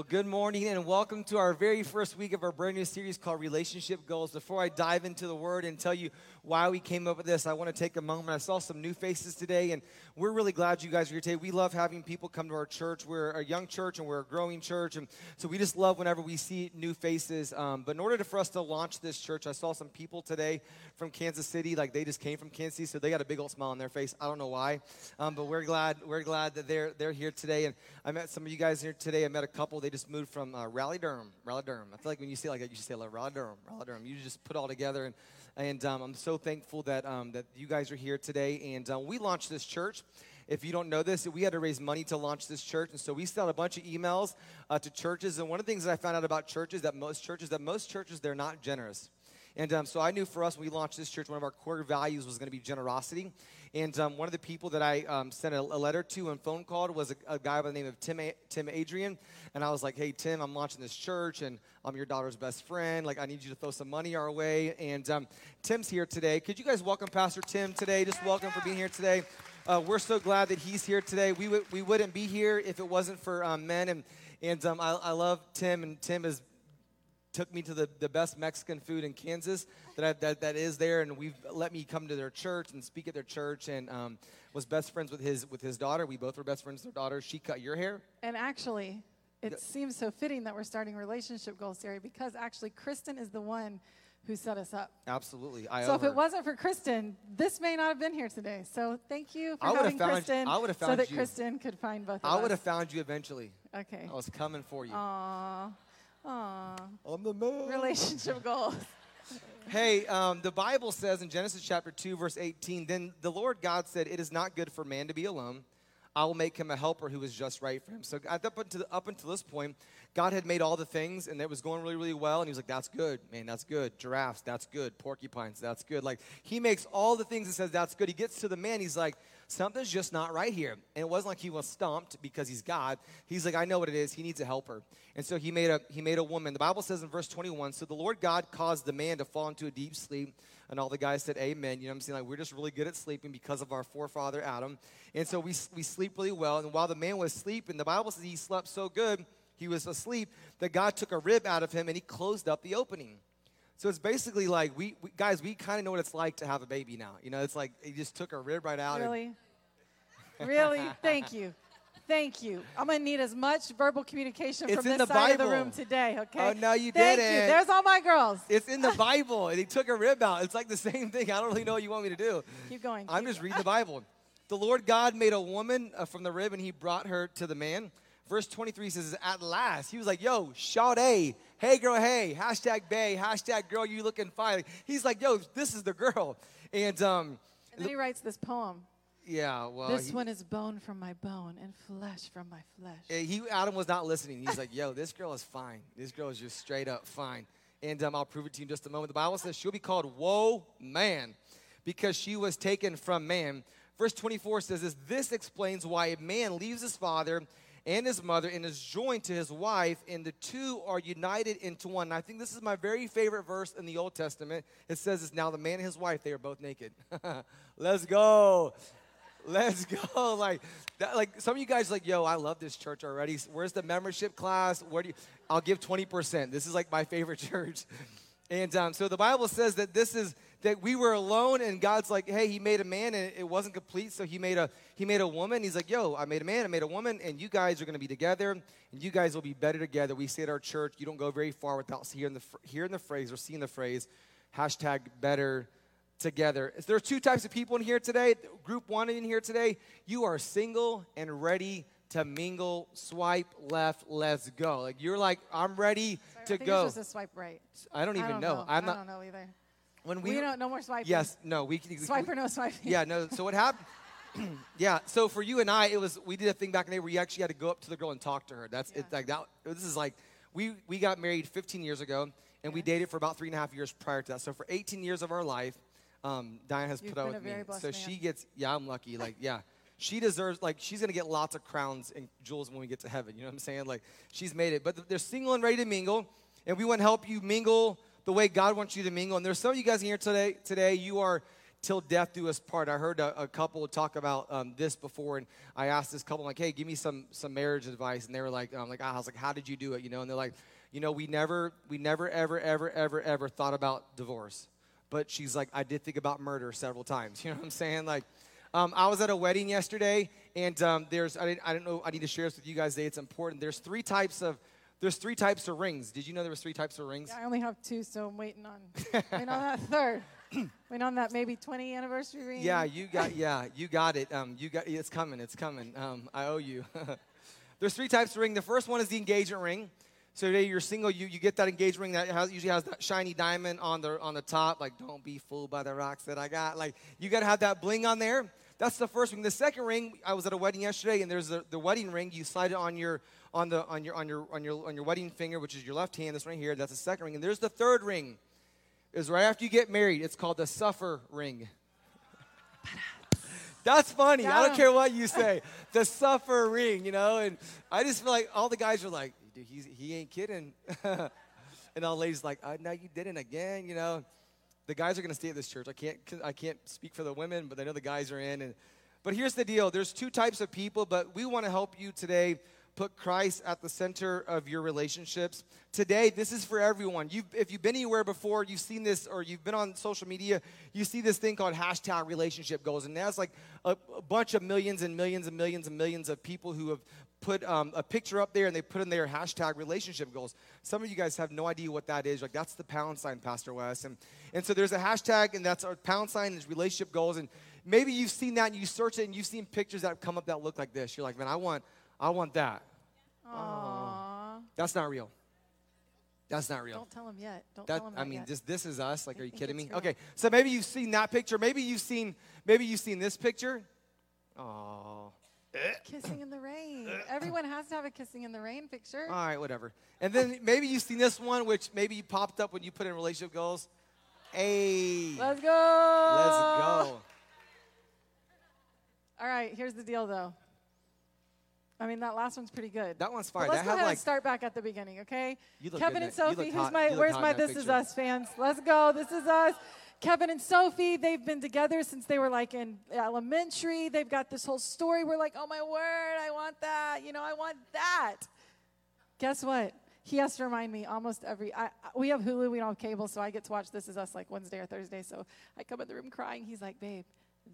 Well, good morning and welcome to our very first week of our brand new series called Relationship Goals. Before I dive into the word and tell you why we came up with this, I want to take a moment. I saw some new faces today, and we're really glad you guys are here today. We love having people come to our church. We're a young church and we're a growing church, and so we just love whenever we see new faces. Um, but in order to, for us to launch this church, I saw some people today from Kansas City, like they just came from Kansas City, so they got a big old smile on their face. I don't know why, um, but we're glad we're glad that they're they're here today. And I met some of you guys here today. I met a couple. They just moved from uh, Raleigh Durham. Raleigh Durham. I feel like when you say like that, you should say like Raleigh Durham. Raleigh Durham. You just put all together, and and um, I'm so thankful that um, that you guys are here today. And uh, we launched this church. If you don't know this, we had to raise money to launch this church, and so we sent a bunch of emails uh, to churches. And one of the things that I found out about churches that most churches that most churches they're not generous. And um, so I knew for us, when we launched this church, one of our core values was going to be generosity. And um, one of the people that I um, sent a, a, letter to and phone called was a, a, guy by the name of Tim, a- Tim Adrian. And I was like, hey, Tim, I'm launching this church and I'm your daughter's best friend. Like, I need you to throw some money our way. And um, Tim's here today. Could you guys welcome Pastor Tim today? Just welcome for being here today. Uh, we're so glad that he's here today. We, w- we wouldn't be here if it wasn't for um, men. And, and um, I, I love Tim, and Tim is took me to the, the best Mexican food in Kansas that, I, that, that is there, and we've let me come to their church and speak at their church, and um, was best friends with his with his daughter. We both were best friends with their daughter. She cut your hair. And actually, it seems so fitting that we're starting relationship goals, Terry, because actually Kristen is the one who set us up. Absolutely. I so if it wasn't for Kristen, this may not have been here today. So thank you for having found, Kristen I would have found so that you. Kristen could find both. I would have found you eventually. Okay. I was coming for you. Aww. Aww. I'm the man. Relationship goals. hey, um, the Bible says in Genesis chapter 2, verse 18, then the Lord God said, It is not good for man to be alone. I will make him a helper who is just right for him. So up until, up until this point, God had made all the things and it was going really, really well. And he was like, that's good, man, that's good. Giraffes, that's good. Porcupines, that's good. Like, he makes all the things and says, that's good. He gets to the man, he's like, something's just not right here. And it wasn't like he was stumped because he's God. He's like, I know what it is. He needs a helper. And so he made a, he made a woman. The Bible says in verse 21 So the Lord God caused the man to fall into a deep sleep. And all the guys said, Amen. You know what I'm saying? Like, we're just really good at sleeping because of our forefather Adam. And so we, we sleep really well. And while the man was sleeping, the Bible says he slept so good he was asleep, that God took a rib out of him and he closed up the opening. So it's basically like we, we guys, we kind of know what it's like to have a baby now. You know, it's like he just took a rib right out. Really, really, thank you. Thank you. I'm gonna need as much verbal communication it's from this side Bible. of the room today. Okay. Oh no, you Thank didn't. You. There's all my girls. It's in the Bible, and he took a rib out. It's like the same thing. I don't really know what you want me to do. Keep going. I'm keep just going. reading the Bible. The Lord God made a woman uh, from the rib, and He brought her to the man. Verse 23 says, At last, he was like, Yo, Sade, hey girl, hey, hashtag bay, hashtag girl, you looking fine. He's like, Yo, this is the girl. And, um, and then he writes this poem. Yeah, well, this he, one is bone from my bone and flesh from my flesh. He Adam was not listening. He's like, "Yo, this girl is fine. This girl is just straight up fine." And um, I'll prove it to you in just a moment. The Bible says she'll be called "Woe Man," because she was taken from man. Verse 24 says this. This explains why a man leaves his father and his mother and is joined to his wife, and the two are united into one. And I think this is my very favorite verse in the Old Testament. It says it's now the man and his wife, they are both naked. Let's go. Let's go. Like that, like some of you guys like, yo, I love this church already. Where's the membership class? Where do you I'll give 20%. This is like my favorite church. And um, so the Bible says that this is that we were alone and God's like, hey, he made a man and it wasn't complete, so he made a he made a woman. He's like, yo, I made a man, I made a woman, and you guys are gonna be together, and you guys will be better together. We say at our church, you don't go very far without hearing the hearing the phrase or seeing the phrase, hashtag better together. There are two types of people in here today. Group one in here today, you are single and ready to mingle, swipe left, let's go. Like you're like, I'm ready Sorry, to I think go. It's just a swipe right. I don't even I don't know. know. I'm I not. don't know either. When we, we don't no more swiping. Yes, no, we can swipe or no swiping. Yeah, no. So what happened? yeah. So for you and I, it was we did a thing back in the day where you actually had to go up to the girl and talk to her. That's Yeah. it. Like that. This is like we we got married 15 years ago, and we dated for about three and a half years prior to that. So for 18 years of our life, um, Diane has You've put up with me. So man. she gets. Yeah, I'm lucky. Like yeah. She deserves, like, she's gonna get lots of crowns and jewels when we get to heaven. You know what I'm saying? Like, she's made it. But they're single and ready to mingle, and we want to help you mingle the way God wants you to mingle. And there's some of you guys in here today. Today, you are till death do us part. I heard a, a couple talk about um, this before, and I asked this couple, like, hey, give me some some marriage advice, and they were like, um, like I was like, how did you do it? You know, and they're like, you know, we never, we never, ever, ever, ever, ever thought about divorce, but she's like, I did think about murder several times. You know what I'm saying? Like, um, I was at a wedding yesterday, and um, there's, I didn't, I don't know, I need to share this with you guys today. It's important. There's three types of there's three types of rings. Did you know there was three types of rings? Yeah, I only have two, so I'm waiting on waiting on that third. waiting on that maybe 20 anniversary ring. Yeah, you got yeah, you got it. Um, you got it's coming, it's coming. Um, I owe you. There's three types of ring. The first one is the engagement ring. So today you're single, you, you get that engagement ring that has, usually has that shiny diamond on the on the top. Like, don't be fooled by the rocks that I got. Like, you got to have that bling on there. That's the first ring. The second ring, I was at a wedding yesterday, and there's the, the wedding ring. You slide it on your on the on your on your on your on your wedding finger, which is your left hand. This right here, that's the second ring. And there's the third ring. Is right after you get married. It's called the suffer ring. That's funny. I don't care what you say. the suffer ring, you know. And I just feel like all the guys are like, Dude, he's, he ain't kidding. and all the ladies like, oh, no, you didn't again, you know. The guys are going to stay at this church. I can't, I can't speak for the women, but I know the guys are in. And, but here's the deal. There's two types of people, but we want to help you today put Christ at the center of your relationships. Today, this is for everyone. You've, if you've been anywhere before, you've seen this, or you've been on social media, you see this thing called hashtag relationship goals. And that's like a, a bunch of millions and millions and millions and millions of people who have put um, a picture up there and they put in their hashtag relationship goals. Some of you guys have no idea what that is. Like, that's the pound sign, Pastor Wes. And, and so there's a hashtag, and that's our pound sign is relationship goals. And maybe you've seen that and you search it and you've seen pictures that come up that look like this. You're like, man, I want, I want that. Aww. That's not real. That's not real. Don't tell him yet. Don't that, tell him I mean, yet. this this is us. Like, I are you kidding me? real. Okay, so maybe you've seen that picture. Maybe you've seen maybe you've seen this picture. Oh. Kissing in the rain. Everyone has to have a kissing in the rain picture. All right, whatever. And then maybe you've seen this one, which maybe you popped up when you put in relationship goals. Hey, Let's go. let's go. All right, here's the deal though. I mean, that last one's pretty good. That one's But let's That go ahead like and start back at the beginning, okay? Kevin and Sophie, who's my where's my This Is. Us fans? Let's go. This is us. Kevin and Sophie, they've been together since they were like in elementary. They've got this whole story. We're like, oh my word, I want that. You know, I want that. Guess what? He has to remind me almost every. I- we have Hulu, we don't have cable, so I get to watch This Is Us like Wednesday or Thursday. So I come in the room crying. He's like, babe,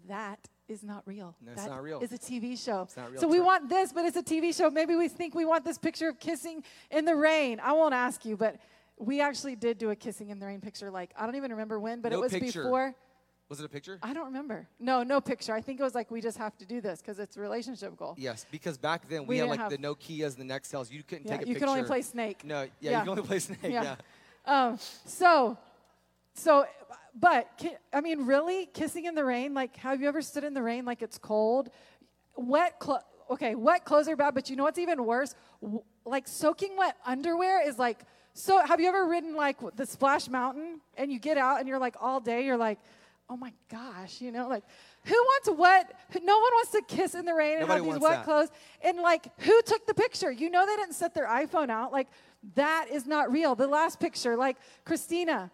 that is not real. No, it's not real. is a TV show. It's not real. So we want this, but it's a TV show. Maybe we think we want this picture of kissing in the rain. I won't ask you, but we actually did do a kissing in the rain picture. Like I don't even remember when, but No it was picture. before. Was it a picture? I don't remember. No, no picture. I think it was like we just have to do this because it's a relationship goal. Yes, because back then we, We had like the have- Nokia's and the Nextels. You couldn't Yeah, take a picture. you picture. can only play Snake. No, yeah, Yeah. you can only play Snake. Yeah. yeah. Um, so, so, but I mean, really, kissing in the rain. Like, have you ever stood in the rain like it's cold? Wet clothes. Okay, wet clothes are bad, but you know what's even worse? W- like soaking wet underwear is like. So, have you ever ridden like the Splash Mountain and you get out and you're like all day, you're like, oh my gosh, you know, like who wants wet? who- No one wants to kiss in the rain and have these wet that. clothes. And like, who took the picture? You know, they didn't set their iPhone out. Like, that is not real. The last picture, like Christina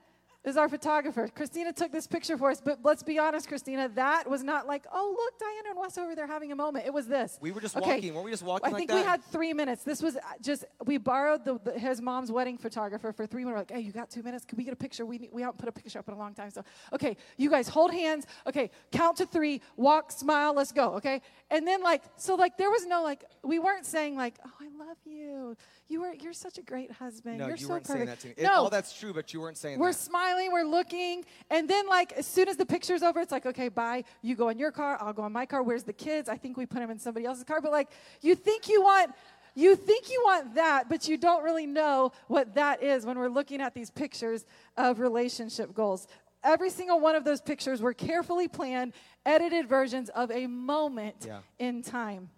is our photographer. Christina took this picture for us, but let's be honest, Christina, that was not like, oh, look, Diana and Wes over there having a moment. It was this. We were just Okay, walking. Weren't we just walking I like think that? we had three minutes. This was uh, just, we borrowed the, the, his mom's wedding photographer for three minutes. We're like, hey, you got two minutes? Can we get a picture? We, need, we haven't put a picture up in a long time. So, okay, you guys hold hands. Okay, count to three, walk, smile, let's go, okay? And then, like, so, like, there was no, like, we weren't saying, like, oh, I love you. You were, you're such a great husband. no, you're you so weren't perfect. saying that to me. It- No, all that's true, but you weren't saying that. we're smiling, we're looking, and then like as soon as the picture's over, it's like, okay, bye. You go in your car, I'll go in my car. Where's the kids? I think we put them in somebody else's car. But like, you think you want, you think you want that, but you don't really know what that is when we're looking at these pictures of relationship goals. Every single one of those pictures were carefully planned, edited versions of a moment Yeah. in time.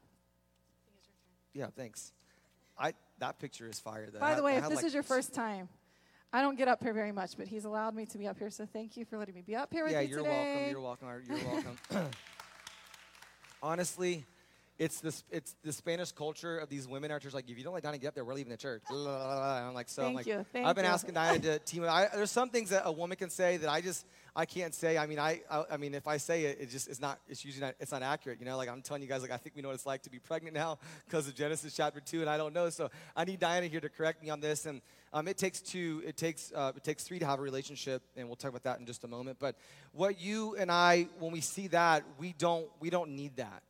Yeah, thanks. I that picture is fire. Though. By I- the way, I if this like, is your first time, I don't get up here very much, but he's allowed me to be up here. So thank you for letting me be up here with yeah, you you're today. welcome. You're welcome. You're welcome. Honestly, it's this it's the Spanish culture of these women in our church. Like, if you don't let Diana get up there, we're leaving the church. And I'm like, so I'm Thank like, you, thank I've been you. asking Diana to team. I, there's some things that a woman can say that I just I can't say. I mean, I I, I mean, if I say it, it just it's not. It's usually not. It's not accurate. You know, like I'm telling you guys, like I think we know what it's like to be pregnant now because of Genesis chapter two, and I don't know. So I need Diana here to correct me on this. And um, it takes two. It takes uh, it takes three to have a relationship, and we'll talk about that in just a moment. But what you and I, when we see that, we don't we don't need that.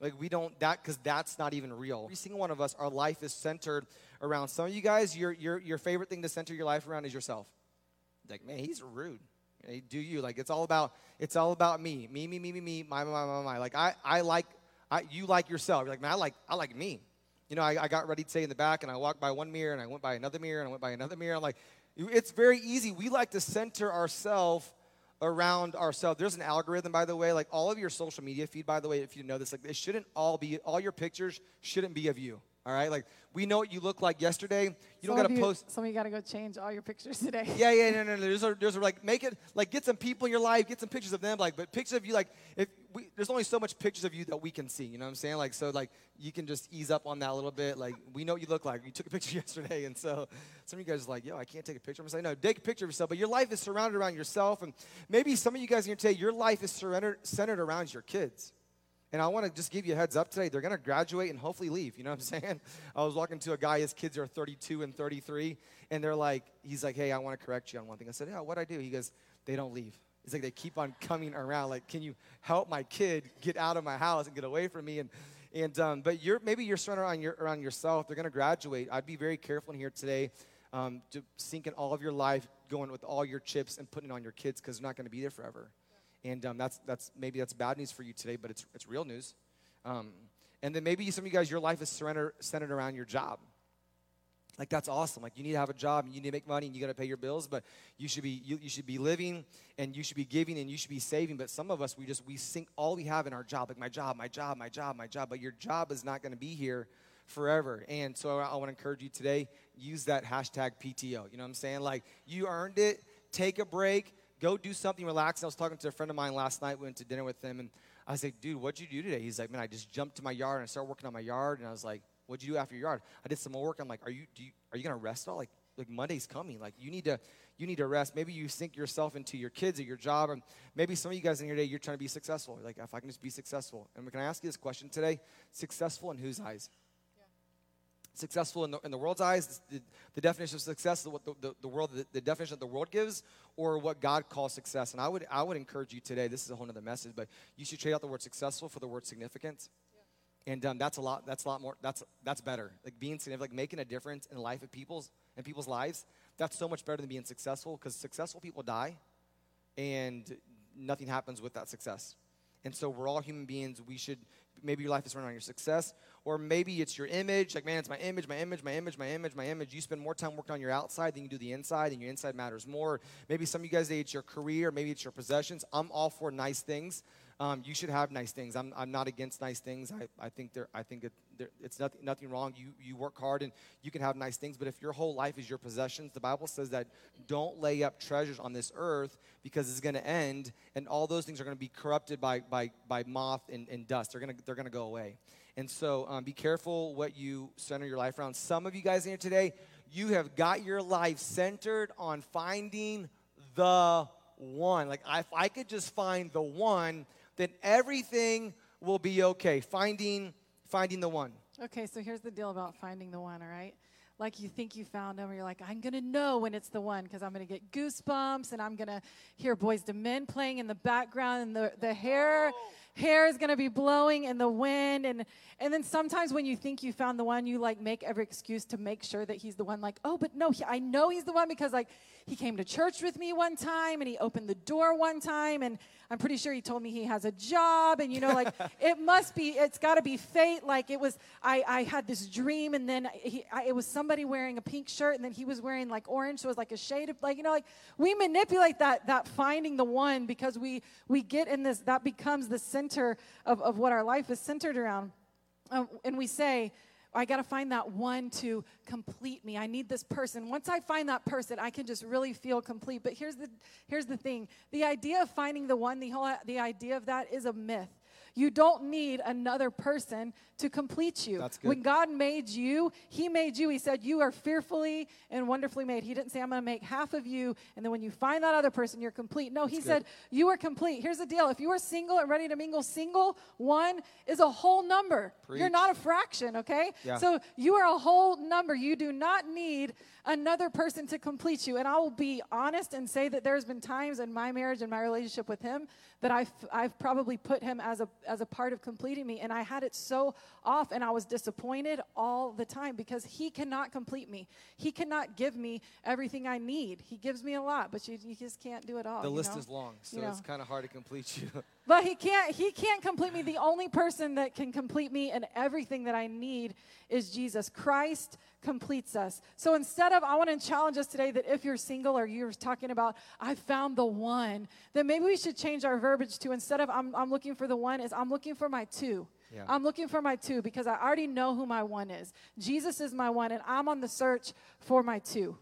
Like we don't that because that's not even real. Every single one of us, our life is centered around. Some of you guys, your your your favorite thing to center your life around is yourself. Like man, he's rude. Hey, do you like it's all about it's all about me, me, me, me, me, me, my, my, my, my. Like I I like I you like yourself. You're like man, I like I like me. You know, I, I got ready to say in the back, and I walked by one mirror, and I went by another mirror, and I went by another mirror. I'm like, it's very easy. We like to center ourselves around ourselves. There's an algorithm, by the way. Like all of your social media feed, by the way, if you know this, like it shouldn't all be all your pictures shouldn't be of you. All right, like we know what you look like yesterday. You don't got of to post. Some of you got to go change all your pictures today. Yeah, yeah, no, no, no. There's a, there's a, like make it like get some people in your life, get some pictures of them, like but pictures of you like if we, there's only so much pictures of you that we can see. You know what I'm saying? Like so like you can just ease up on that a little bit. Like we know what you look like. You took a picture yesterday, and so some of you guys are like, yo, I can't take a picture. I'm saying no, take a picture of yourself. But your life is surrounded around yourself, and maybe some of you guys here today, your life is surrendered, centered around your kids. And I want to just give you a heads up today. They're going to graduate and hopefully leave. You know what I'm saying? I was walking to a guy, his kids are 32 and 33, and they're like, he's like, hey, I want to correct you on one thing. I said, yeah, what'd I do? He goes, they don't leave. It's like they keep on coming around. Like, can you help my kid get out of my house and get away from me? And, and um, but you're maybe you're surrounded around, your, around yourself. They're going to graduate. I'd be very careful in here today um, to sink in all of your life, going with all your chips and putting it on your kids because they're not going to be there forever. And um, that's, that's maybe that's bad news for you today, but it's, it's real news. Um, and then maybe some of you guys, your life is surrender, centered around your job. Like that's awesome. Like you need to have a job and you need to make money and you got to pay your bills, but you should be you, you should be living and you should be giving and you should be saving. But some of us we just we sink all we have in our job, like my job, my job, my job, my job. But your job is not going to be here forever. And so I, I want to encourage you today, use that hashtag PTO. You know what I'm saying? Like you earned it. Take a break. Go do something relaxing. I was talking to a friend of mine last night. We went to dinner with him and I was like, dude, what'd you do today? He's like, man, I just jumped to my yard and I started working on my yard. And I was like, what'd you do after your yard? I did some more work. I'm like, are you, do you, are you going to rest all? Like, like Monday's coming. Like you need to, you need to rest. Maybe you sink yourself into your kids or your job. And maybe some of you guys in here today, you're trying to be successful. Like, if I can just be successful. And can I ask you this question today? Successful in whose eyes? successful in the, in the world's eyes, the, the definition of success is what the, the, the world, the, the, definition that the world gives, or what God calls success. And I would, I would encourage you today, this is a whole other message, but you should trade out the word successful for the word significance. And um, that's a lot, that's a lot more, that's, that's better. Like being significant, like making a difference in the life of people's, in people's lives, that's so much better than being successful because successful people die and nothing happens with that success. And so we're all human beings. We should, maybe your life is running on your success, or maybe it's your image. Like, man, it's my image, my image, my image, my image, my image. You spend more time working on your outside than you do the inside, and your inside matters more. Maybe some of you guys, it's your career, maybe it's your possessions. I'm all for nice things. Um, you should have nice things. I'm, I'm not against nice things. I, I think there, I think it, it's nothing, nothing wrong. You, you work hard and you can have nice things. But if your whole life is your possessions, the Bible says that don't lay up treasures on this earth because it's going to end, and all those things are going to be corrupted by, by, by moth and, and dust. They're going to they're going to go away. And so um, be careful what you center your life around. Some of you guys in here today, you have got your life centered on finding the one. Like, if I could just find the one, then everything will be okay. Finding, finding the one. Okay, so here's the deal about finding the one, all right? Like you think you found him, or you're like, I'm gonna know when it's the one because I'm gonna get goosebumps and I'm gonna hear Boyz II Men playing in the background and the, the hair oh. hair is to be blowing in the wind and and then sometimes when you think you found the one you like make every excuse to make sure that he's the one like oh but no he, i know he's the one because like he came to church with me one time and he opened the door one time and i'm pretty sure he told me he has a job and you know like it must be it's got to be fate like it was i i had this dream and then he, I, it was somebody wearing a pink shirt and then he was wearing like orange so it was like a shade of like you know like we manipulate that that finding the one because we we get in this that becomes the center of, of what our life is centered around. Um, and we say, I got to find that one to complete me. I need this person. Once I find that person, I can just really feel complete. But here's the here's the thing. The idea of finding the one, the whole the idea of that is a myth. You don't need another person to complete you. That's good. When God made you, He made you. He said, You are fearfully and wonderfully made. He didn't say, I'm going to make half of you, and then when you find that other person, you're complete. No, He good. said, You are complete. Here's the deal if you are single and ready to mingle, single, one is a whole number. You're not a fraction, okay? Yeah. So you are a whole number. You do not need another person to complete you. And I will be honest and say that there's been times in my marriage and my relationship with him that I've, I've probably put him as a, as a part of completing me. And I had it so off and I was disappointed all the time because he cannot complete me. He cannot give me everything I need. He gives me a lot, but you, you just can't do it all. The list know? is long, so You know. it's kind of hard to complete you. But he can't he can't complete me. The only person that can complete me and everything that I need is Jesus. Christ completes us. So instead of I want to challenge us today that if you're single or you're talking about I found the one, then maybe we should change our verbiage to instead of I'm I'm looking for the one is I'm looking for my two. Yeah. I'm looking for my two because I already know who my one is. Jesus is my one and I'm on the search for my two.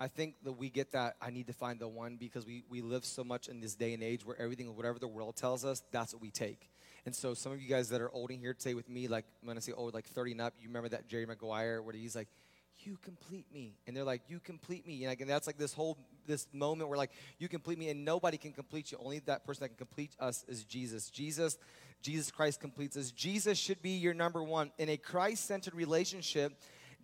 I think that we get that I need to find the one because we, we live so much in this day and age where everything, whatever the world tells us, that's what we take. And so some of you guys that are old in here today with me, like when I say old, like 30 and up, you remember that Jerry Maguire where he's like, you complete me. And they're like, you complete me. And, like, and that's like this whole, this moment where like, you complete me and nobody can complete you. Only that person that can complete us is Jesus. Jesus, Jesus Christ completes us. Jesus should be your number one. In a Christ-centered relationship,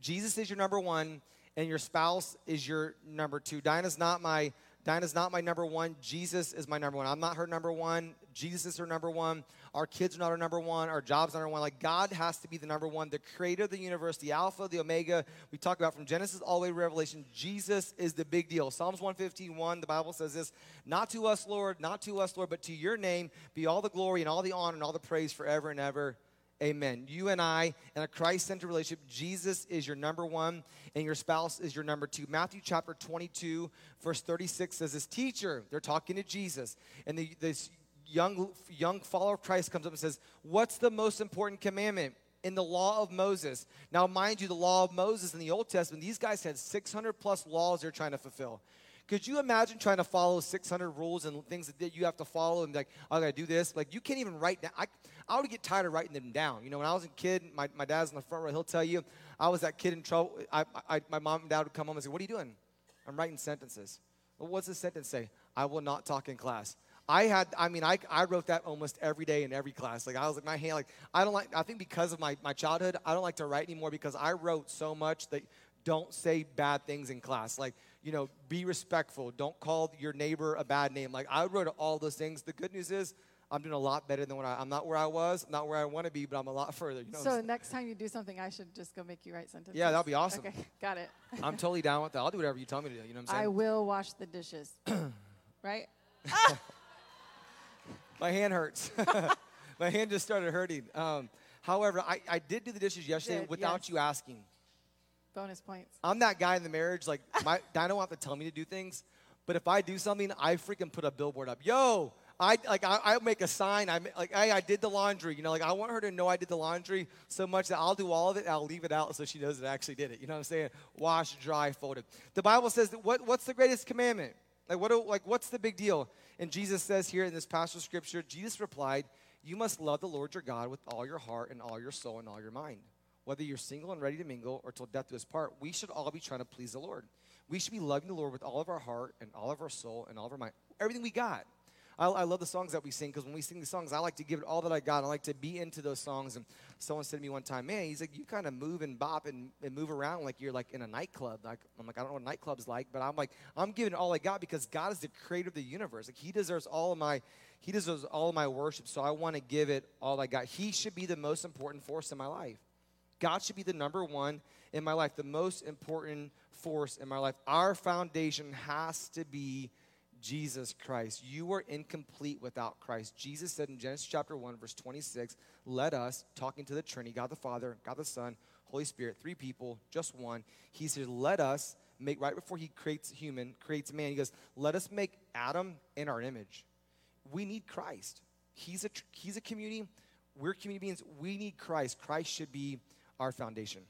Jesus is your number one and your spouse is your number two. Dinah's not my Dinah's not my number one. Jesus is my number one. I'm not her number one. Jesus is her number one. Our kids are not our number one. Our jobs are number one. Like God has to be the number one, the creator of the universe, the Alpha, the Omega. We talk about from Genesis all the way to Revelation. Jesus is the big deal. Psalms 151, the Bible says this Not to us, Lord, not to us, Lord, but to your name be all the glory and all the honor and all the praise forever and ever. Amen. You and I, in a Christ centered relationship, Jesus is your number one and your spouse is your number two. Matthew chapter 22, verse 36 says, This teacher, they're talking to Jesus, and the, this young, young follower of Christ comes up and says, What's the most important commandment? In the law of Moses. Now, mind you, the law of Moses in the Old Testament, these guys had 600 plus laws they're trying to fulfill. Could you imagine trying to follow 600 rules and things that you have to follow and like, I gotta do this? Like, you can't even write down. I, I would get tired of writing them down. You know, when I was a kid, my, my dad's in the front row, he'll tell you, I was that kid in trouble. I, I, my mom and dad would come home and say, What are you doing? I'm writing sentences. Well, what's the sentence say? I will not talk in class. I had, I mean, I, I wrote that almost every day in every class. Like, I was like, my hand, like, I don't like, I think because of my, my childhood, I don't like to write anymore because I wrote so much that don't say bad things in class. Like, you know, be respectful. Don't call your neighbor a bad name. Like, I wrote all those things. The good news is, I'm doing a lot better than when I, I'm not where I was, not where I want to be, but I'm a lot further. You know So next time you do something, I should just go make you write sentences. Yeah, that'd be awesome. Okay, got it. I'm totally down with that. I'll do whatever you tell me to do. You know what I'm saying? I will wash the dishes. right? My hand hurts. My hand just started hurting. Um, however, I, I did do the dishes yesterday Did, without yes. you asking. Bonus points. I'm that guy in the marriage, like, my, Dinah don't have to tell me to do things, but if I do something, I freaking put a billboard up. Yo, I like I, I make a sign. I like hey, I did the laundry. You know, like I want her to know I did the laundry so much that I'll do all of it. And I'll leave it out so she knows that I actually did it. You know what I'm saying? Wash, dry, fold it. The Bible says that what, what's the greatest commandment? Like what? do- Like what's the big deal? And Jesus says here in this passage of scripture, Jesus replied, "You must love the Lord your God with all your heart and all your soul and all your mind." Whether you're single and ready to mingle or till death do us part, we should all be trying to please the Lord. We should be loving the Lord with all of our heart and all of our soul and all of our mind, everything we got. I, I love the songs that we sing because when we sing the songs, I like to give it all that I got. I like to be into those songs. And someone said to me one time, "Man, he's like, you kind of move and bop and, and move around like you're like in a nightclub." Like I'm like, I don't know what nightclub's like, but I'm like, I'm giving all I got because God is the creator of the universe. Like He deserves all of my, He deserves all of my worship. So I want to give it all I got. He should be the most important force in my life. God should be the number one in my life, the most important force in my life. Our foundation has to be Jesus Christ. You are incomplete without Christ. Jesus said in Genesis chapter 1, verse 26, let us, talking to the Trinity, God the Father, God the Son, Holy Spirit, three people, just one. He says, let us make, right before he creates human, creates man, he goes, let us make Adam in our image. We need Christ. He's a, he's a community. We're community beings. We need Christ. Christ should be our foundation.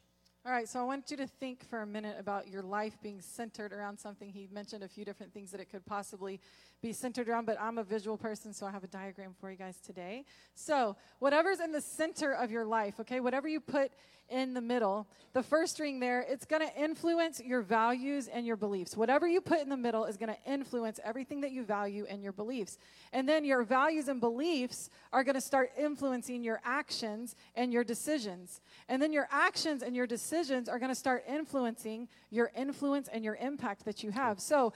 All right, so I want you to think for a minute about your life being centered around something. He mentioned a few different things that it could possibly be centered around, but I'm a visual person, so I have a diagram for you guys today. So, whatever's in the center of your life, okay, whatever you put in the middle, the first ring there, it's going to influence your values and your beliefs. Whatever you put in the middle is going to influence everything that you value and your beliefs. And then your values and beliefs are going to start influencing your actions and your decisions. And then your actions and your decisions are going to start influencing your influence and your impact that you have. So,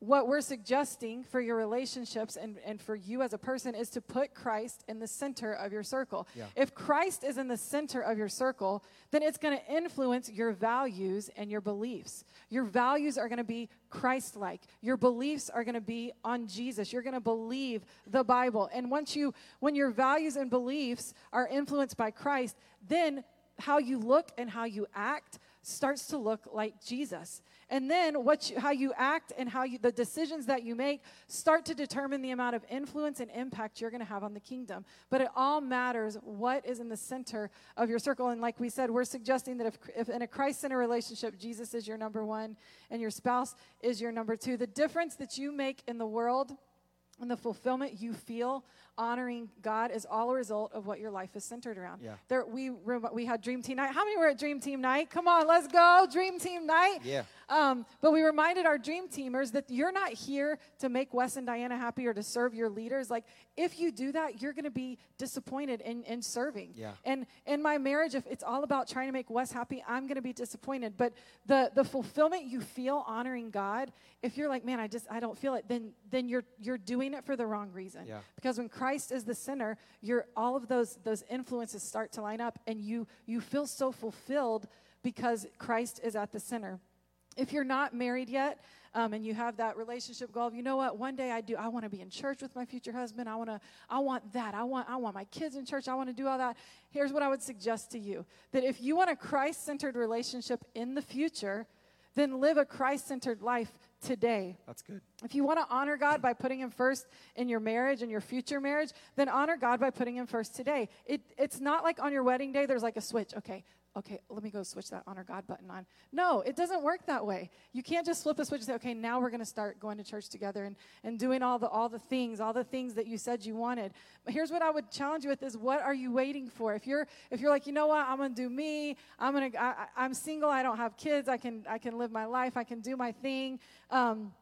what we're suggesting for your relationships and, and for you as a person is to put Christ in the center of your circle. Yeah. If Christ is in the center of your circle, then it's going to influence your values and your beliefs. Your values are going to be Christ like. Your beliefs are going to be on Jesus. You're going to believe the Bible. And once you when your values and beliefs are influenced by Christ, then how you look and how you act starts to look like Jesus. And then what you, how you act and how you the decisions that you make start to determine the amount of influence and impact you're going to have on the kingdom. But it all matters what is in the center of your circle. And like we said, we're suggesting that if, if in a Christ-centered relationship, Jesus is your number one and your spouse is your number two. The difference that you make in the world and the fulfillment you feel honoring God is all a result of what your life is centered around. Yeah. There, we we had Dream Team Night. How many were at Dream Team Night? Come on, let's go, Dream Team Night. Yeah. Um, but we reminded our dream teamers that you're not here to make Wes and Diana happy or to serve your leaders. Like, if you do that, you're going to be disappointed in, in serving. Yeah. And in my marriage, if it's all about trying to make Wes happy, I'm going to be disappointed. But the the fulfillment you feel honoring God, if you're like, man, I just I don't feel it, then then you're you're doing it for the wrong reason. Yeah. Because when Christ is the center, you're all of those those influences start to line up, and you you feel so fulfilled because Christ is at the center. If you're not married yet, um, and you have that relationship goal you know what, one day I do, I want to be in church with my future husband. I want to, I want that. I want, I want my kids in church. I want to do all that. Here's what I would suggest to you: that if you want a Christ-centered relationship in the future, then live a Christ-centered life today. That's good. If you want to honor God by putting Him first in your marriage and your future marriage, then honor God by putting Him first today. It, it's not like on your wedding day, there's like a switch. Okay, okay, let me go switch that honor God button on. No, it doesn't work that way. You can't just flip a switch and say, okay, now we're going to start going to church together and, and doing all the, all the things, all the things that you said you wanted. But here's what I would challenge you with is what are you waiting for? If you're, if you're like, you know what, I'm going to do me, I'm going to, I'm single, I don't have kids, I can, I can live my life, I can do my thing. Um,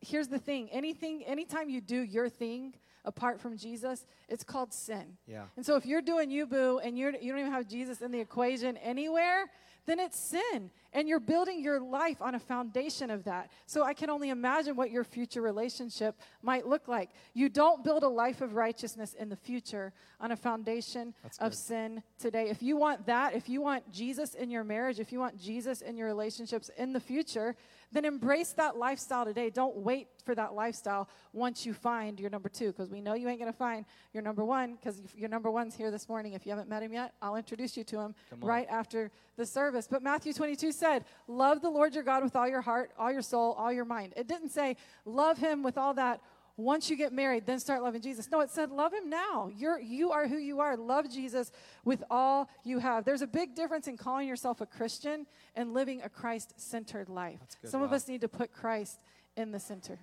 here's the thing anything anytime you do your thing apart from jesus it's called sin. Yeah. and so if you're doing you boo and you're, you don't even have jesus in the equation anywhere then it's sin. And you're building your life on a foundation of that. So i can only imagine what your future relationship might look like. You don't build a life of righteousness in the future on a foundation of sin today. If you want that if you want jesus in your marriage if you want jesus in your relationships in the future then embrace that lifestyle today. Don't wait for that lifestyle once you find your number two, because we know you ain't going to find your number one, because your number one's here this morning. If you haven't met him yet, I'll introduce you to him right after the service. But Matthew 22 said, Love the Lord your God with all your heart, all your soul, all your mind. It didn't say, Love him with all that. Once you get married, then start loving Jesus. No, it said, love him now. You're, you are who you are. Love Jesus with all you have. There's a big difference in calling yourself a Christian and living a Christ centered life. Some of us need to put Christ in the center.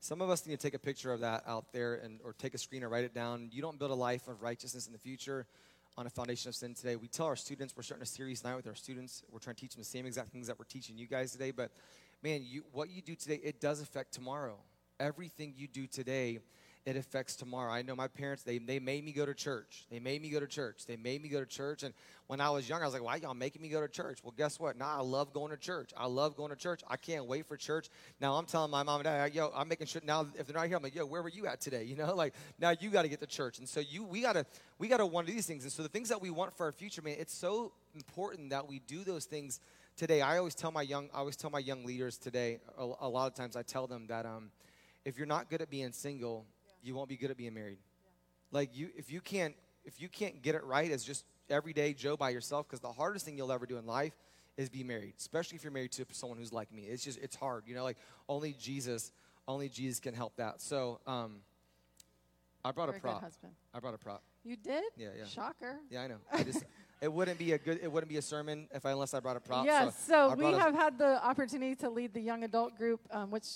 Some of us need to take a picture of that out there and or take a screen or write it down. You don't build a life of righteousness in the future on a foundation of sin today. We tell our students, we're starting a series tonight with our students. We're trying to teach them the same exact things that we're teaching you guys today. But man, you, what you do today, it does affect tomorrow. Everything you do today, it affects tomorrow. I know my parents, they, they made me go to church. They made me go to church. They made me go to church. And when I was younger, I was like, why y'all making me go to church? Well, guess what? Now I love going to church. I love going to church. I can't wait for church. Now I'm telling my mom and dad, yo, I'm making sure now if they're not here, I'm like, yo, where were you at today? You know, like now you got to get to church. And so you, we got to, we got to want these things. And so the things that we want for our future, man, it's so important that we do those things today. I always tell my young, I always tell my young leaders today, a, a lot of times I tell them that, um, if you're not good at being single, you won't be good at being married. Like you, if you can't, if you can't get it right as just everyday Joe by yourself, because the hardest thing you'll ever do in life is be married, especially if you're married to someone who's like me. It's just, it's hard, you know. Like only Jesus, only Jesus can help that. So, um, I brought You're a prop. husband. I brought a prop. You did? Yeah, yeah. Shocker. Yeah, I know. I just, It wouldn't be a good. It wouldn't be a sermon if I unless I brought a prop. Yes, I so we brought a- have had the opportunity to lead the young adult group, um, which,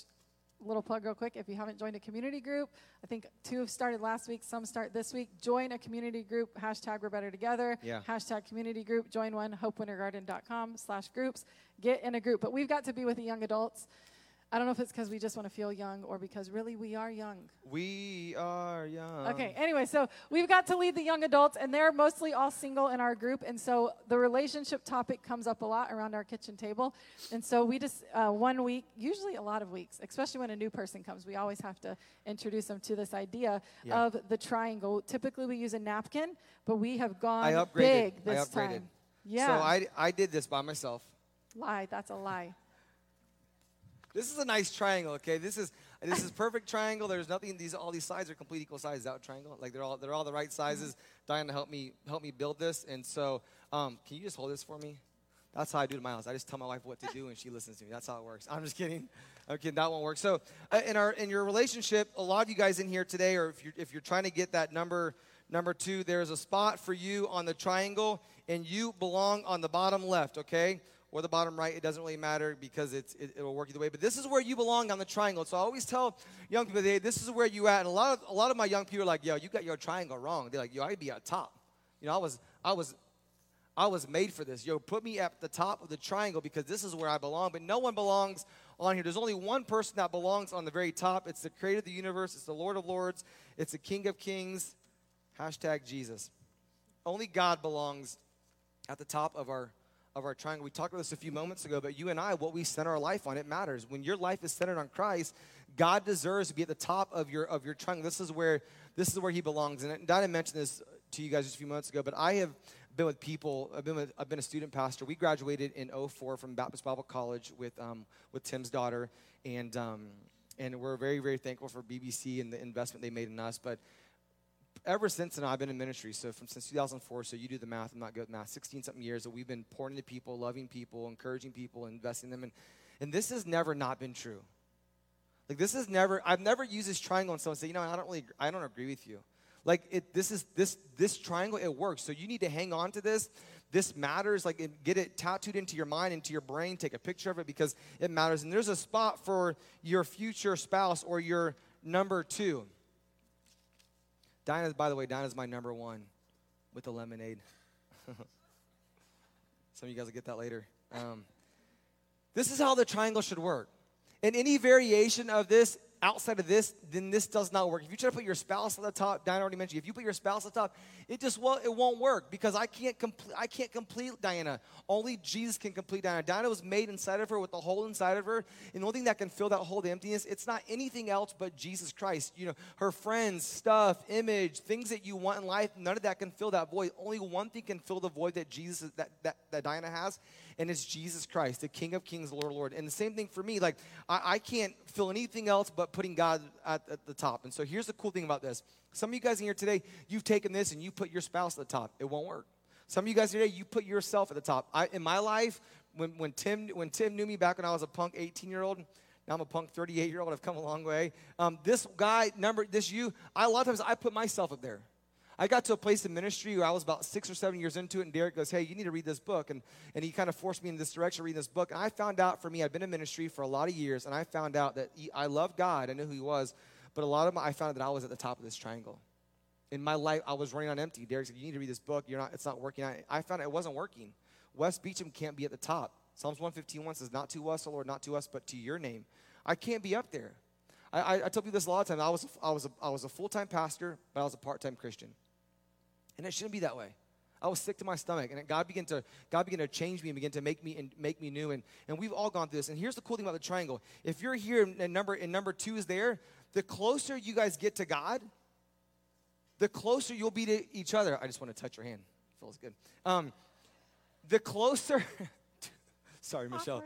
little plug real quick, if you haven't joined a community group, I think two have started last week, some start this week. Join a community group, hashtag we're better together, Yeah. hashtag community group, join one, hopewintergarden.com slash groups, get in a group. But we've got to be with the young adults. I don't know if it's because we just want to feel young or because really we are young. We are young. Okay, anyway, so we've got to lead the young adults, and they're mostly all single in our group. And so the relationship topic comes up a lot around our kitchen table. And so we just, uh, one week, usually a lot of weeks, especially when a new person comes, we always have to introduce them to this idea Yeah. of the triangle. Typically we use a napkin, but we have gone I upgraded. big I this upgraded. time. Yeah. So I I did this by myself. lie, that's a lie. This is a nice triangle, okay? This is this is perfect triangle. There's nothing. These all these sides are complete equal sizes. That triangle, like they're all they're all the right sizes. Diana helped me help me build this, and so um, can you just hold this for me? That's how I do it in my house. I just tell my wife what to do, and she listens to me. That's how it works. I'm just kidding. I'm kidding. That won't work. So uh, in our in your relationship, a lot of you guys in here today, or if you're if you're trying to get that number number two, there's a spot for you on the triangle, and you belong on the bottom left. Okay or the bottom right. It doesn't really matter because it's, it, will work either way. But this is where you belong on the triangle. So I always tell young people, hey, this is where you at. And a lot of a lot of my young people are like, yo, you got your triangle wrong. They're like, yo, I'd be at top. You know, I was I was I was made for this. Yo, put me at the top of the triangle because this is where I belong. But no one belongs on here. There's only one person that belongs on the very top. It's the creator of the universe. It's the Lord of Lords. It's the King of Kings. Hashtag Jesus. Only God belongs at the top of our of our triangle. We talked about this a few moments ago, but you and I, what we center our life on, it matters. When your life is centered on Christ, God deserves to be at the top of your of your triangle. This is where this is where He belongs. And Dinah mentioned this to you guys just a few months ago, but I have been with people. I've been with, I've been a student pastor. We graduated in 04 from Baptist Bible College with um, with Tim's daughter, and um, and we're very very thankful for BBC and the investment they made in us. But ever since then, I've been in ministry. So from since 2004, so you do the math. I'm not good at math. 16 something years that we've been pouring into people, loving people, encouraging people, investing in them, and and this has never not been true. Like this is never. I've never used this triangle and someone say, you know, I don't really, I don't agree with you. Like it, this is this this triangle. It works. So you need to hang on to this. This matters. Like get it tattooed into your mind, into your brain. Take a picture of it because it matters. And there's a spot for your future spouse or your number two. Dinah, by the way, Dinah's my number one with the lemonade. Some of you guys will get that later. Um, this is how the triangle should work. And any variation of this outside of this, then this does not work. If you try to put your spouse at the top, Diana already mentioned, if you put your spouse at the top, it just well, it won't work because I can't complete I can't complete Diana. Only Jesus can complete Diana. Diana was made inside of her with the hole inside of her. And the only thing that can fill that hole, the emptiness, it's not anything else but Jesus Christ. You know, her friends, stuff, image, things that you want in life, none of that can fill that void. Only one thing can fill the void that Jesus that, that, that Diana has, and it's Jesus Christ, the King of Kings, Lord Lord. And the same thing for me. Like I, I can't fill anything else but putting God at, at the top. And so here's the cool thing about this. Some of you guys in here today, you've taken this and you put your spouse at the top. It won't work. Some of you guys today, you put yourself at the top. I, in my life, when, when, Tim, when Tim knew me back when I was a punk 18 year old, now I'm a punk 38 year old. I've come a long way. Um, this guy, number, this you, I, a lot of times I put myself up there. I got to a place in ministry where I was about six or seven years into it, and Derek goes, Hey, you need to read this book. And, and he kind of forced me in this direction, reading this book. And I found out for me, I'd been in ministry for a lot of years, and I found out that he, I loved God. I knew who he was. But a lot of my, I found out that I was at the top of this triangle. In my life, I was running on empty. Derek said, You need to read this book. You're not, it's not working. I, I found it wasn't working. Wes Beecham can't be at the top. Psalms 115 1 says, Not to us, O Lord, not to us, but to your name. I can't be up there. I, I, I tell people this a lot of times. I was, I was I was a full time pastor, but I was a part time Christian. And it shouldn't be that way. I was sick to my stomach, and God began to God began to change me and begin to make me and make me new. And, and we've all gone through this. And here's the cool thing about the triangle: if you're here and number and number two is there, the closer you guys get to God, the closer you'll be to each other. I just want to touch your hand. Feels good. Um, the closer. sorry, Michelle.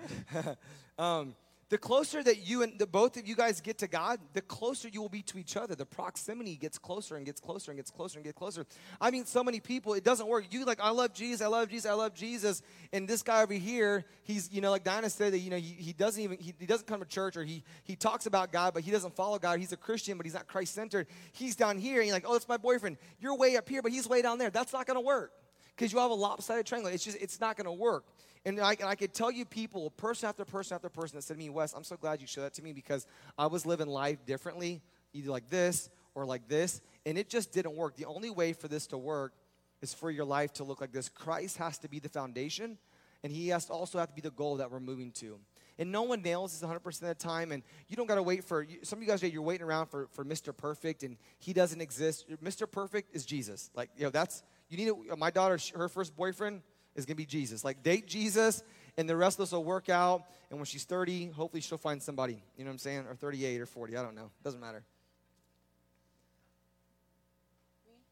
um, the closer that you and the both of you guys get to God, the closer you will be to each other. The proximity gets closer and gets closer and gets closer and gets closer. I mean, so many people, it doesn't work. You like, I love Jesus, I love Jesus, I love Jesus, and this guy over here, he's, you know, like Dinah said that, you know, he, he doesn't even he, he doesn't come to church or he he talks about God, but he doesn't follow God. He's a Christian, but he's not Christ centered. He's down here, and you're like, oh, it's my boyfriend. You're way up here, but he's way down there. That's not gonna work because you have a lopsided triangle. It's just, it's not going to work. And I, and I could tell you people, person after person after person that said to me, Wes, I'm so glad you showed that to me because I was living life differently, either like this or like this, and it just didn't work. The only way for this to work is for your life to look like this. Christ has to be the foundation, and He has to also have to be the goal that we're moving to. And no one nails this 100% of the time. And you don't got to wait for, some of you guys, you're waiting around for, for Mr. Perfect, and he doesn't exist. Mr. Perfect is Jesus. Like, you know, that's, you need to, my daughter, her first boyfriend is going to be Jesus. Like, date Jesus, and the rest of us will work out. And when she's 30, hopefully she'll find somebody. You know what I'm saying? Or 38 or 40. I don't know. Doesn't matter.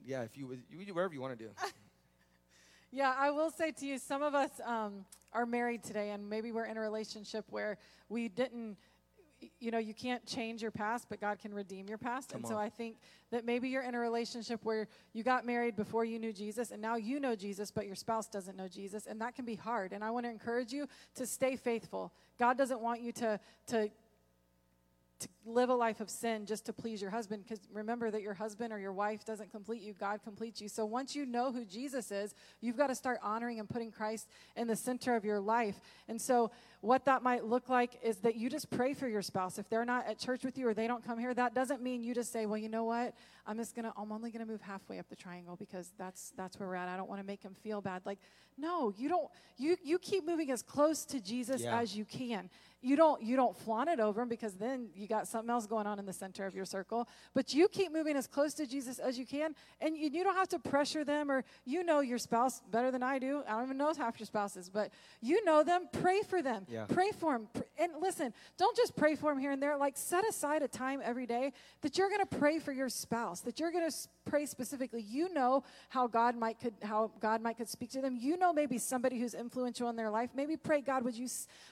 Yeah, if you, would you do whatever you want to do. Yeah, I will say to you, some of us um, are married today, and maybe we're in a relationship where we didn't, you know, you can't change your past, but God can redeem your past. Come and so on. I think that maybe you're in a relationship where you got married before you knew Jesus, and now you know Jesus, but your spouse doesn't know Jesus, and that can be hard. And I want to encourage you to stay faithful. God doesn't want you to to to live a life of sin just to please your husband because remember that your husband or your wife doesn't complete you god completes you. So once you know who jesus is you've got to start honoring and putting christ in the center of your life. And so what that might look like is that you just pray for your spouse. If they're not at church with you or they don't come here that doesn't mean you just say well you know what? I'm just gonna i'm only gonna move halfway up the triangle because that's that's where we're at. I don't want to make him feel bad. Like no you don't you you keep moving as close to jesus Yeah. as you can you don't you don't flaunt it over him because then you got something else going on in the center of your circle. But you keep moving as close to jesus as you can and you, you don't have to pressure them or you know your spouse better than i do. I don't even know half your spouses but you know them. Pray for them. Yeah. pray for them and listen don't just pray for them here and there. Like set aside a time every day that you're going to pray for your spouse that you're going to pray specifically. You know how god might could how god might could speak to them. You know maybe somebody who's influential in their life. Maybe pray god would you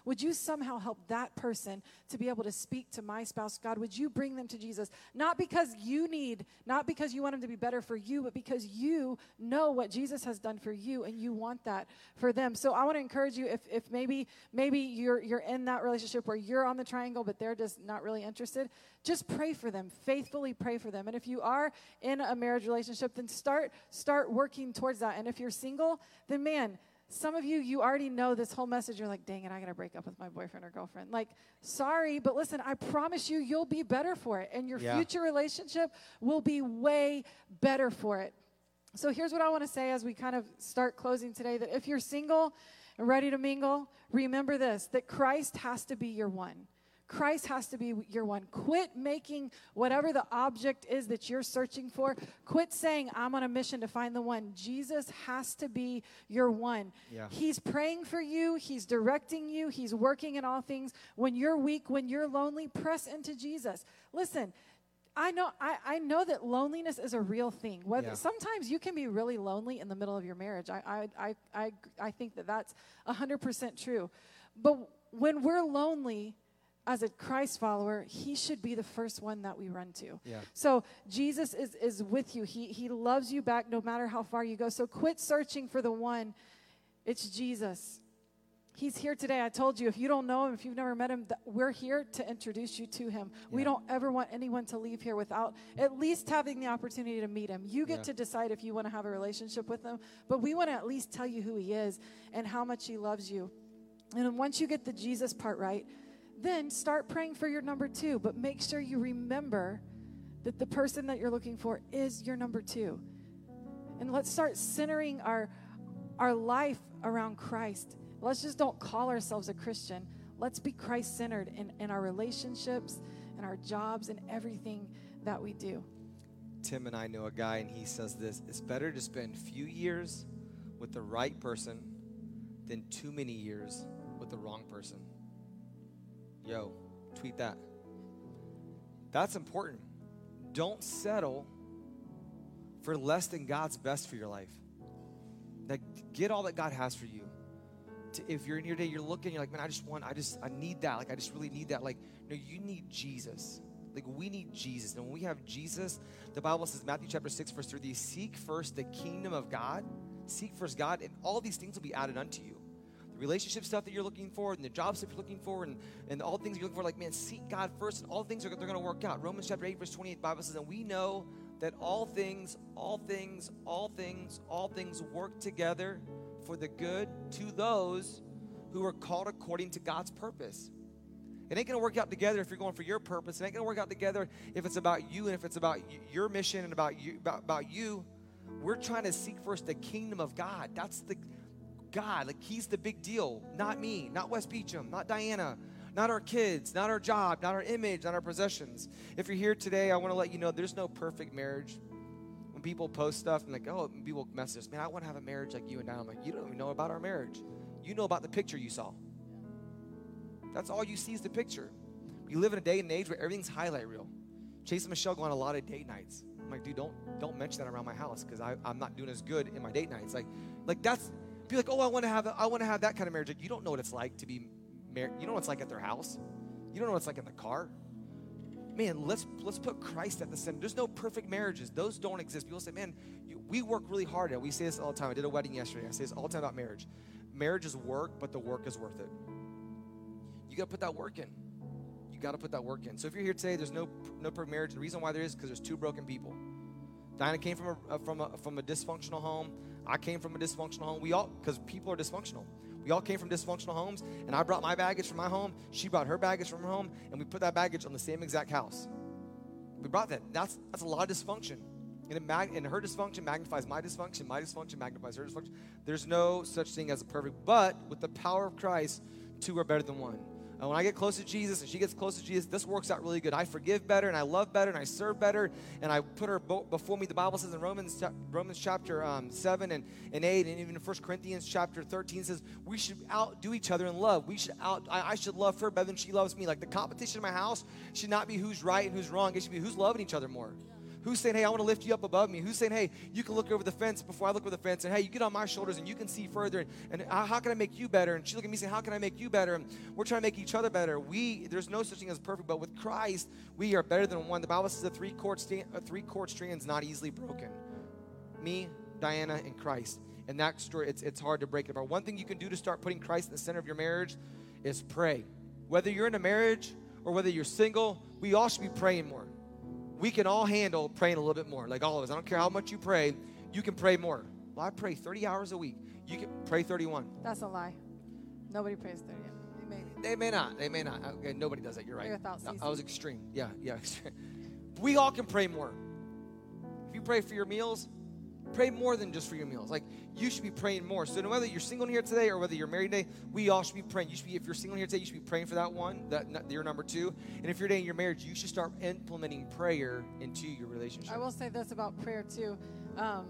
would you somehow help that person to be able to speak to my spouse? God would you bring them to jesus? Not because you need not because you want them to be better for you but because you know what jesus has done for you and you want that for them. So i want to encourage you if, if maybe maybe you're you're in that relationship where you're on the triangle but they're just not really interested just pray for them. Faithfully pray for them. And if you are in a marriage relationship then start start working towards that. And if you're single then man some of you you already know this whole message. You're like dang it i gotta break up with my boyfriend or girlfriend. Like sorry but listen i promise you you'll be better for it. And your Yeah. future relationship will be way better for it. So here's what I want to say as we kind of start closing today that if you're single and ready to mingle, remember this that Christ has to be your one. Christ has to be your one. Quit making whatever the object is that you're searching for. Quit saying, I'm on a mission to find the one. Jesus has to be your one. Yeah. He's praying for you, He's directing you, He's working in all things. When you're weak, when you're lonely, press into Jesus. Listen, I know I, I know that loneliness is a real thing. Whether Yeah. sometimes you can be really lonely in the middle of your marriage. I I I I, I think that that's hundred percent true. But when we're lonely as a Christ follower, He should be the first one that we run to. Yeah. So Jesus is is with you. He He loves you back no matter how far you go. So quit searching for the one. It's Jesus. He's here today. I told you, if you don't know him, if you've never met him, we're here to introduce you to him. We don't ever want anyone to leave here without at least having the opportunity to meet him. You get Yeah. to decide if you want to have a relationship with him, but we want to at least tell you who he is and how much he loves you. And once you get the Jesus part right, then start praying for your number two, but make sure you remember that the person that you're looking for is your number two. And let's start centering our our life around Christ. Let's just don't call ourselves a Christian. Let's be Christ centered in, in our relationships and our jobs and everything that we do. Tim and I know a guy, and he says this it's better to spend few years with the right person than too many years with the wrong person. Yo, tweet that. That's important. Don't settle for less than God's best for your life. Like, get all that God has for you. If you're in your day, you're looking, you're like, man, I just want, I just, I need that. Like, I just really need that. Like, no, you need Jesus. Like, we need Jesus. And when we have Jesus, the Bible says, Matthew chapter 6, verse 3, seek first the kingdom of God, seek first God, and all these things will be added unto you. The relationship stuff that you're looking for, and the job stuff you're looking for, and, and all things you're looking for, like, man, seek God first, and all things are they're going to work out. Romans chapter 8, verse 28, the Bible says, and we know that all things, all things, all things, all things work together for the good to those who are called according to God's purpose. It ain't gonna work out together if you're going for your purpose. It ain't gonna work out together if it's about you and if it's about your mission and about you. About, about you. We're trying to seek first the kingdom of God. That's the God. Like He's the big deal, not me, not Wes Beecham, not Diana, not our kids, not our job, not our image, not our possessions. If you're here today, I want to let you know there's no perfect marriage. When people post stuff and like, oh, people message man, I want to have a marriage like you and Diana. I'm like, you don't even know about our marriage. You know about the picture you saw. That's all you see is the picture. We live in a day and age where everything's highlight reel. Chase and Michelle go on a lot of date nights. I'm like, dude, don't don't mention that around my house because I'm not doing as good in my date nights. Like, like that's be like, oh, I want to have I want to have that kind of marriage. Like, you don't know what it's like to be married. You know what it's like at their house. You don't know what it's like in the car. Man, let's let's put Christ at the center. There's no perfect marriages; those don't exist. People say, man, you, we work really hard. And we say this all the time. I did a wedding yesterday. I say this all the time about marriage. Marriage is work, but the work is worth it. You got to put that work in. You got to put that work in. So if you're here today, there's no no perfect marriage. The reason why there is because there's two broken people. Diana came from a, from a, from a dysfunctional home. I came from a dysfunctional home. We all, because people are dysfunctional. We all came from dysfunctional homes, and I brought my baggage from my home. She brought her baggage from her home, and we put that baggage on the same exact house. We brought that. That's that's a lot of dysfunction. And, mag- and her dysfunction magnifies my dysfunction. My dysfunction magnifies her dysfunction. There's no such thing as a perfect, but with the power of Christ, two are better than one. And when I get close to Jesus and she gets close to Jesus, this works out really good. I forgive better and I love better and I serve better and I put her before me. The Bible says in Romans, Romans chapter um, 7 and, and 8 and even in 1 Corinthians chapter 13 says we should outdo each other in love. We should out, I, I should love her better than she loves me. Like the competition in my house should not be who's right and who's wrong. It should be who's loving each other more. Who's saying, hey, I want to lift you up above me? Who's saying, hey, you can look over the fence before I look over the fence? And hey, you get on my shoulders and you can see further. And, and uh, how can I make you better? And she look at me saying, how can I make you better? And we're trying to make each other better. We, there's no such thing as perfect, but with Christ, we are better than one. The Bible says a three chord, st- a uh, three chord strand is not easily broken. Me, Diana, and Christ. And that story, it's, it's hard to break it apart. One thing you can do to start putting Christ in the center of your marriage is pray. Whether you're in a marriage or whether you're single, we all should be praying more we can all handle praying a little bit more. Like all of us. I don't care how much you pray, you can pray more. Well, I pray 30 hours a week. You can pray 31. That's a lie. Nobody prays 30. They may. They may not. They may not. Okay, nobody does that. You're right. No, I was extreme. Yeah, yeah. we all can pray more. If you pray for your meals, pray more than just for your meals. Like you should be praying more. So no whether you're single here today or whether you're married today, we all should be praying. You should be if you're single here today, you should be praying for that one, that you're number two. And if you're dating your marriage, you should start implementing prayer into your relationship. I will say this about prayer too. Um,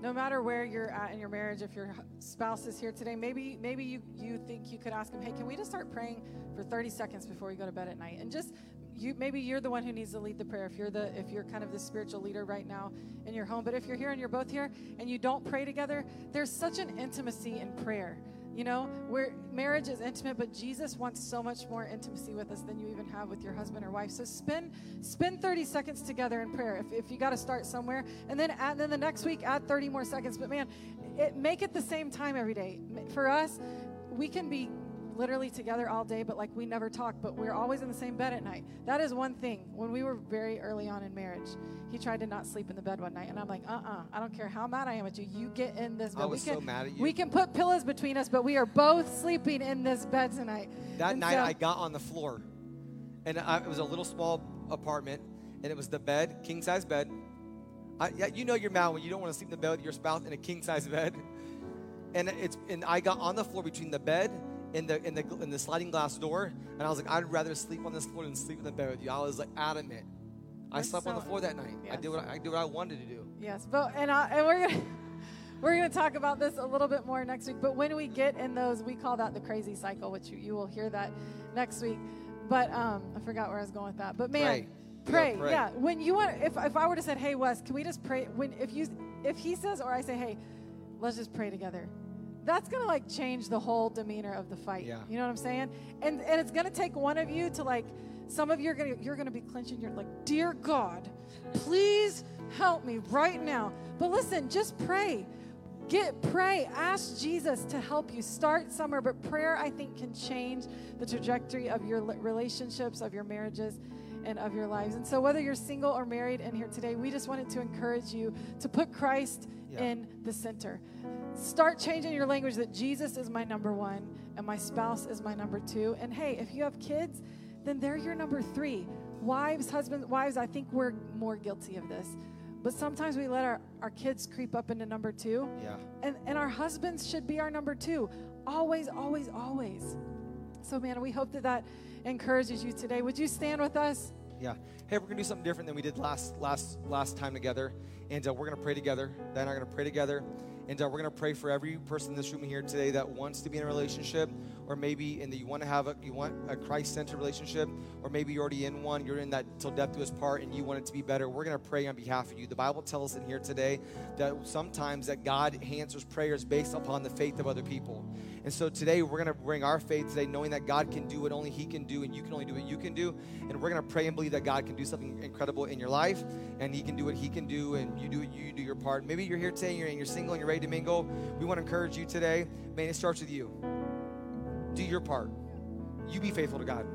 no matter where you're at in your marriage, if your spouse is here today, maybe maybe you you think you could ask him, hey, can we just start praying for 30 seconds before we go to bed at night, and just you maybe you're the one who needs to lead the prayer. If you're the if you're kind of the spiritual leader right now in your home but if you're here and you're both here and you don't pray together there's such an intimacy in prayer you know where marriage is intimate but jesus wants so much more intimacy with us than you even have with your husband or wife. So spend spend 30 seconds together in prayer. If, if you got to start somewhere and then add, then the next week add 30 more seconds. But man it, make it the same time every day. For us we can be literally together all day, but like we never talk, but we're always in the same bed at night. That is one thing. When we were very early on in marriage, he tried to not sleep in the bed one night, and I'm like, uh uh-uh, uh I don't care how mad I am at you. You get in this bed. I was we can, so mad at you. We can put pillows between us, but we are both sleeping in this bed tonight. That and night, so, I got on the floor, and I, it was a little small apartment, and it was the bed, king size bed. I, yeah, you know you're mad when you don't want to sleep in the bed with your spouse in a king size bed. And it's and I got on the floor between the bed in the in the in the sliding glass door, and I was like, I'd rather sleep on this floor than sleep in the bed with you. I was like adamant. I slept so, on the floor that night. Yes. I did what I, I did what I wanted to do. Yes, but and I, and we're gonna. We're going to talk about this a little bit more next week. But when we get in those, we call that the crazy cycle, which you, you will hear that next week. But um, I forgot where I was going with that. But man, pray. pray. Yeah. When you want, if, if I were to say, hey, Wes, can we just pray? When if you if he says or I say, hey, let's just pray together that's going to like change the whole demeanor of the fight. Yeah. You know what I'm saying? And and it's going to take one of you to like some of you are going to you're going to be clenching you're like, "Dear God, please help me right now." But listen, just pray. Get pray, ask Jesus to help you start somewhere, but prayer I think can change the trajectory of your relationships, of your marriages. And of your lives. And so, whether you're single or married in here today, we just wanted to encourage you to put Christ Yeah. in the center. Start changing your language that Jesus is my number one and my spouse is my number two. And hey, if you have kids, then they're your number three. Wives, husbands, wives, I think we're more guilty of this. But sometimes we let our, our kids creep up into number two. Yeah. And, and our husbands should be our number two. Always, always, always. So, man, we hope that that encourages you today. Would you stand with us? Yeah. Hey, we're gonna do something different than we did last last last time together, and uh, we're gonna pray together. Diana and I are gonna pray together, and uh, we're gonna pray for every person in this room here today that wants to be in a relationship, or maybe and that you want to have a you want a Christ-centered relationship, or maybe you're already in one. You're in that till death do us part, and you want it to be better. We're gonna pray on behalf of you. The Bible tells us in here today that sometimes that God answers prayers based upon the faith of other people. And so today we're going to bring our faith today, knowing that God can do what only He can do, and you can only do what you can do. And we're going to pray and believe that God can do something incredible in your life, and He can do what He can do, and you do you do your part. Maybe you're here today and you're, and you're single and you're ready to mingle. We want to encourage you today. Man, it starts with you. Do your part. You be faithful to God.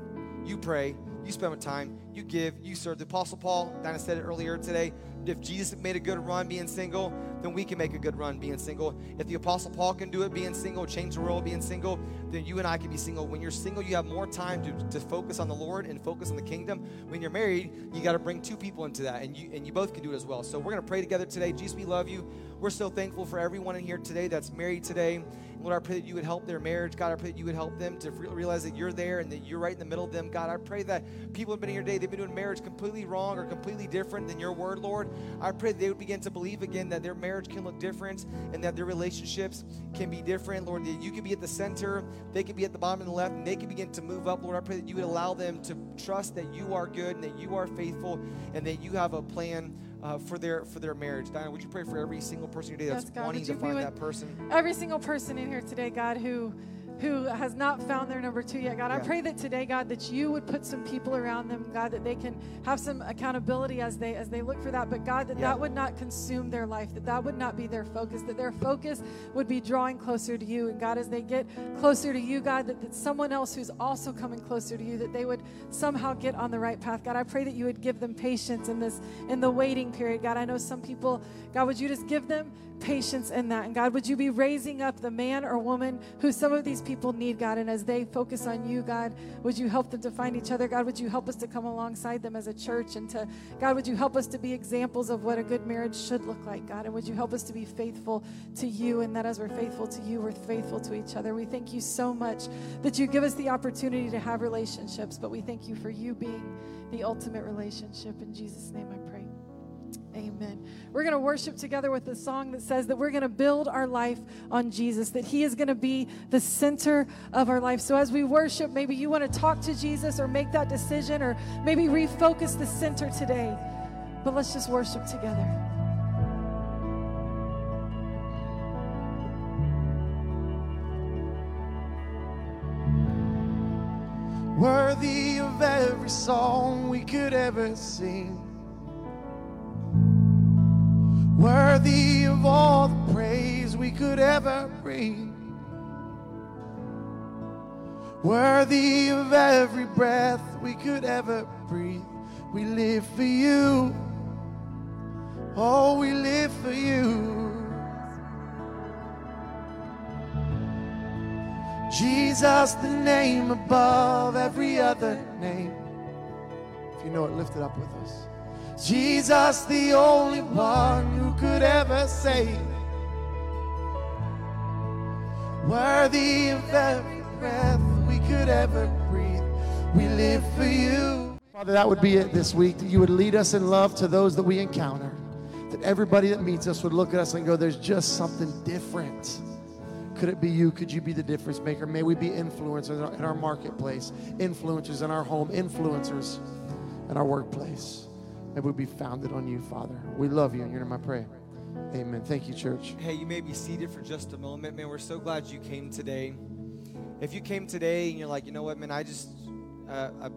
You pray. You spend time. You give. You serve. The Apostle Paul, Dinah said it earlier today. If Jesus made a good run being single, then we can make a good run being single. If the Apostle Paul can do it being single, change the world being single, then you and I can be single. When you're single, you have more time to, to focus on the Lord and focus on the kingdom. When you're married, you got to bring two people into that, and you and you both can do it as well. So we're gonna pray together today. Jesus, we love you. We're so thankful for everyone in here today that's married today. Lord, I pray that you would help their marriage. God, I pray that you would help them to re- realize that you're there and that you're right in the middle of them. God, I pray that people have been here today, they've been doing marriage completely wrong or completely different than your word, Lord. I pray that they would begin to believe again that their marriage can look different and that their relationships can be different, Lord. That you can be at the center, they can be at the bottom and the left, and they can begin to move up, Lord. I pray that you would allow them to trust that you are good and that you are faithful and that you have a plan. Uh, for their for their marriage, Diana, would you pray for every single person today that's Yes, God, wanting to find that person? Every single person in here today, God, who who has not found their number two yet. God, I pray that today, God, that you would put some people around them, God, that they can have some accountability as they as they look for that. But God, that Yeah. that would not consume their life, that that would not be their focus, that their focus would be drawing closer to you. And God, as they get closer to you, God, that, that someone else who's also coming closer to you, that they would somehow get on the right path. God, I pray that you would give them patience in this in the waiting period. God, I know some people, God, would you just give them patience in that. And God, would you be raising up the man or woman who some of these people need, God? And as they focus on you, God, would you help them to find each other? God, would you help us to come alongside them as a church? And to, God, would you help us to be examples of what a good marriage should look like, God? And would you help us to be faithful to you? And that as we're faithful to you, we're faithful to each other. We thank you so much that you give us the opportunity to have relationships, but we thank you for you being the ultimate relationship. In Jesus' name I pray. Amen. We're going to worship together with a song that says that we're going to build our life on Jesus, that He is going to be the center of our life. So as we worship, maybe you want to talk to Jesus or make that decision or maybe refocus the center today. But let's just worship together. worthy of every song we could ever sing, worthy of all the praise we could ever bring, worthy of every breath we could ever breathe. We live for you. Oh, we live for you. Jesus, the name above every other name. If you know it, lift it up with us. Jesus, the only one who could ever save. Worthy of every breath we could ever breathe. We live for you. Father, that would be it this week. That you would lead us in love to those that we encounter. That everybody that meets us would look at us and go, there's just something different. Could it be you? Could you be the difference maker? May we be influencers in our, marketplace, influencers in our home, influencers in our workplace. May would be founded on you, Father. We love you, and you're in my prayer. Amen. Thank you, church. Hey, you may be seated for just a moment. Man, we're so glad you came today. If you came today and you're like, you know what, man, I just, uh, I,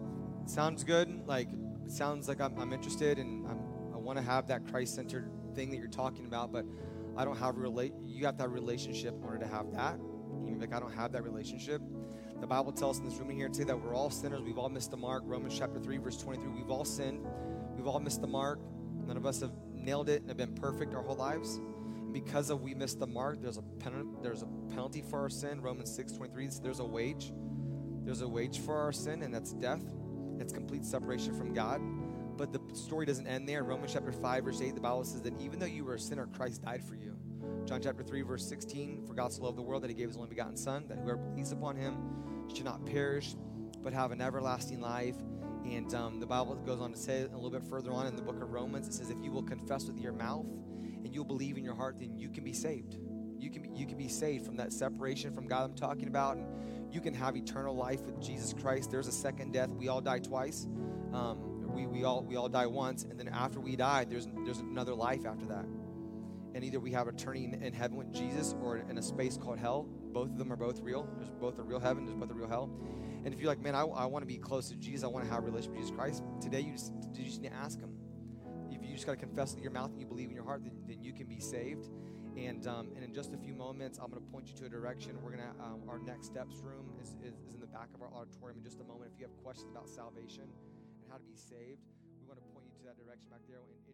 sounds good. Like, sounds like I'm, I'm interested and I'm, I want to have that Christ centered thing that you're talking about, but I don't have relate. You have to have relationship in order to have that. Like, I don't have that relationship. The Bible tells us in this room here today that we're all sinners. We've all missed the mark. Romans chapter 3, verse 23. We've all sinned. We've all missed the mark. None of us have nailed it and have been perfect our whole lives. And because of we missed the mark, there's a pen- there's a penalty for our sin. Romans 6, 23. There's a wage. There's a wage for our sin, and that's death. It's complete separation from God. But the story doesn't end there. In Romans chapter 5, verse 8, the Bible says that even though you were a sinner, Christ died for you. John chapter 3, verse 16, for God so loved the world that he gave his only begotten Son, that whoever believes upon him should not perish, but have an everlasting life. And um, the Bible goes on to say a little bit further on in the book of Romans, it says, if you will confess with your mouth and you'll believe in your heart, then you can be saved. You can be, you can be saved from that separation from God I'm talking about, and you can have eternal life with Jesus Christ. There's a second death. We all die twice. Um, we, we all we all die once, and then after we die, there's there's another life after that. And either we have eternity in, in heaven with Jesus, or in a space called hell. Both of them are both real. There's both a real heaven. There's both a real hell. And if you're like, man, I, I want to be close to Jesus. I want to have a relationship with Jesus Christ. Today, you just you just need to ask Him. If you just got to confess in your mouth and you believe in your heart, then, then you can be saved. And, um, and in just a few moments, I'm going to point you to a direction. We're going to, um, our next steps room is, is, is in the back of our auditorium in just a moment. If you have questions about salvation and how to be saved, we want to point you to that direction back there and